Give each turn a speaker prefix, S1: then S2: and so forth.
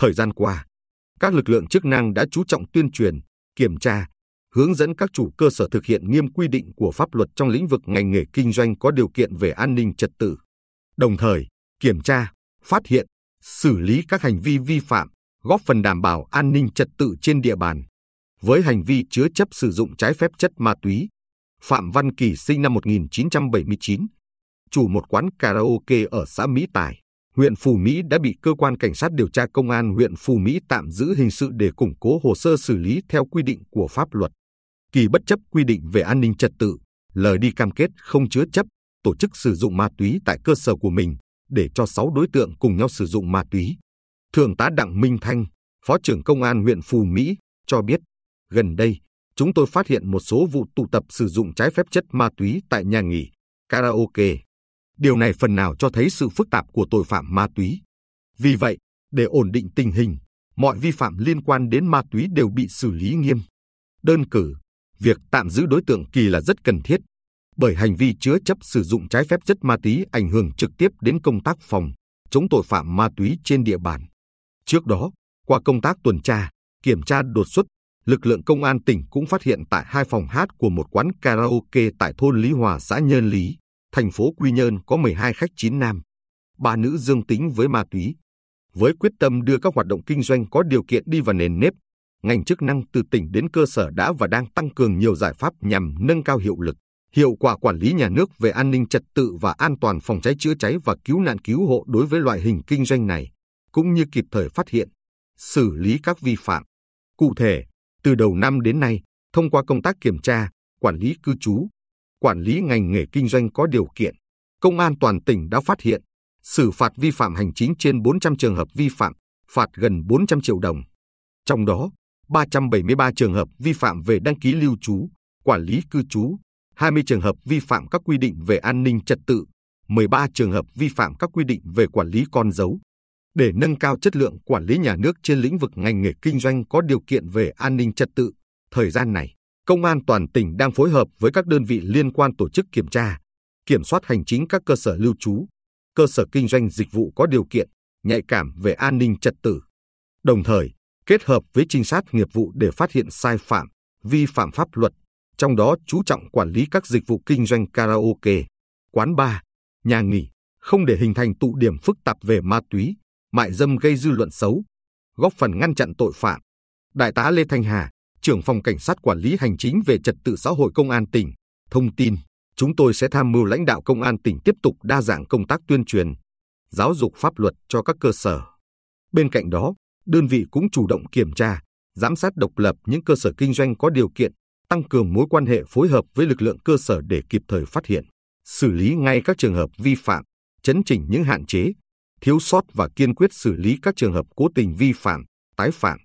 S1: Thời gian qua, các lực lượng chức năng đã chú trọng tuyên truyền, kiểm tra, hướng dẫn các chủ cơ sở thực hiện nghiêm quy định của pháp luật trong lĩnh vực ngành nghề kinh doanh có điều kiện về an ninh trật tự. Đồng thời, kiểm tra, phát hiện, xử lý các hành vi vi phạm, góp phần đảm bảo an ninh trật tự trên địa bàn. Với hành vi chứa chấp sử dụng trái phép chất ma túy, Phạm Văn Kỳ sinh năm 1979, chủ một quán karaoke ở xã Mỹ Tài, huyện Phù Mỹ đã bị cơ quan cảnh sát điều tra công an huyện Phù Mỹ tạm giữ hình sự để củng cố hồ sơ xử lý theo quy định của pháp luật. Kỳ bất chấp quy định về an ninh trật tự, lời đi cam kết không chứa chấp, tổ chức sử dụng ma túy tại cơ sở của mình để cho 6 đối tượng cùng nhau sử dụng ma túy. Thượng tá Đặng Minh Thanh, Phó trưởng Công an huyện Phù Mỹ, cho biết, gần đây, chúng tôi phát hiện một số vụ tụ tập sử dụng trái phép chất ma túy tại nhà nghỉ, karaoke. Điều này phần nào cho thấy sự phức tạp của tội phạm ma túy. Vì vậy, để ổn định tình hình, mọi vi phạm liên quan đến ma túy đều bị xử lý nghiêm. Đơn cử, việc tạm giữ đối tượng Kỳ là rất cần thiết, bởi hành vi chứa chấp sử dụng trái phép chất ma túy ảnh hưởng trực tiếp đến công tác phòng, chống tội phạm ma túy trên địa bàn. Trước đó, qua công tác tuần tra, kiểm tra đột xuất, lực lượng công an tỉnh cũng phát hiện tại hai phòng hát của một quán karaoke tại thôn Lý Hòa xã Nhơn Lý, thành phố Quy Nhơn có 12 khách chín nam, ba nữ dương tính với ma túy. Với quyết tâm đưa các hoạt động kinh doanh có điều kiện đi vào nền nếp, ngành chức năng từ tỉnh đến cơ sở đã và đang tăng cường nhiều giải pháp nhằm nâng cao hiệu lực, hiệu quả quản lý nhà nước về an ninh trật tự và an toàn phòng cháy chữa cháy và cứu nạn cứu hộ đối với loại hình kinh doanh này, cũng như kịp thời phát hiện, xử lý các vi phạm. Cụ thể, từ đầu năm đến nay, thông qua công tác kiểm tra, quản lý cư trú, quản lý ngành nghề kinh doanh có điều kiện, công an toàn tỉnh đã phát hiện, xử phạt vi phạm hành chính trên 400 trường hợp vi phạm, phạt gần 400 triệu đồng. Trong đó, 373 trường hợp vi phạm về đăng ký lưu trú, quản lý cư trú, 20 trường hợp vi phạm các quy định về an ninh trật tự, 13 trường hợp vi phạm các quy định về quản lý con dấu. Để nâng cao chất lượng quản lý nhà nước trên lĩnh vực ngành nghề kinh doanh có điều kiện về an ninh trật tự, thời gian này, Công an toàn tỉnh đang phối hợp với các đơn vị liên quan tổ chức kiểm tra, kiểm soát hành chính các cơ sở lưu trú, cơ sở kinh doanh dịch vụ có điều kiện, nhạy cảm về an ninh trật tự. Đồng thời, kết hợp với trinh sát nghiệp vụ để phát hiện sai phạm, vi phạm pháp luật, trong đó chú trọng quản lý các dịch vụ kinh doanh karaoke, quán bar, nhà nghỉ, không để hình thành tụ điểm phức tạp về ma túy, mại dâm gây dư luận xấu, góp phần ngăn chặn tội phạm. Đại tá Lê Thanh Hà, trưởng phòng cảnh sát quản lý hành chính về trật tự xã hội công an tỉnh, thông tin, chúng tôi sẽ tham mưu lãnh đạo công an tỉnh tiếp tục đa dạng công tác tuyên truyền, giáo dục pháp luật cho các cơ sở. Bên cạnh đó, đơn vị cũng chủ động kiểm tra, giám sát độc lập những cơ sở kinh doanh có điều kiện, tăng cường mối quan hệ phối hợp với lực lượng cơ sở để kịp thời phát hiện, xử lý ngay các trường hợp vi phạm, chấn chỉnh những hạn chế, thiếu sót và kiên quyết xử lý các trường hợp cố tình vi phạm, tái phạm.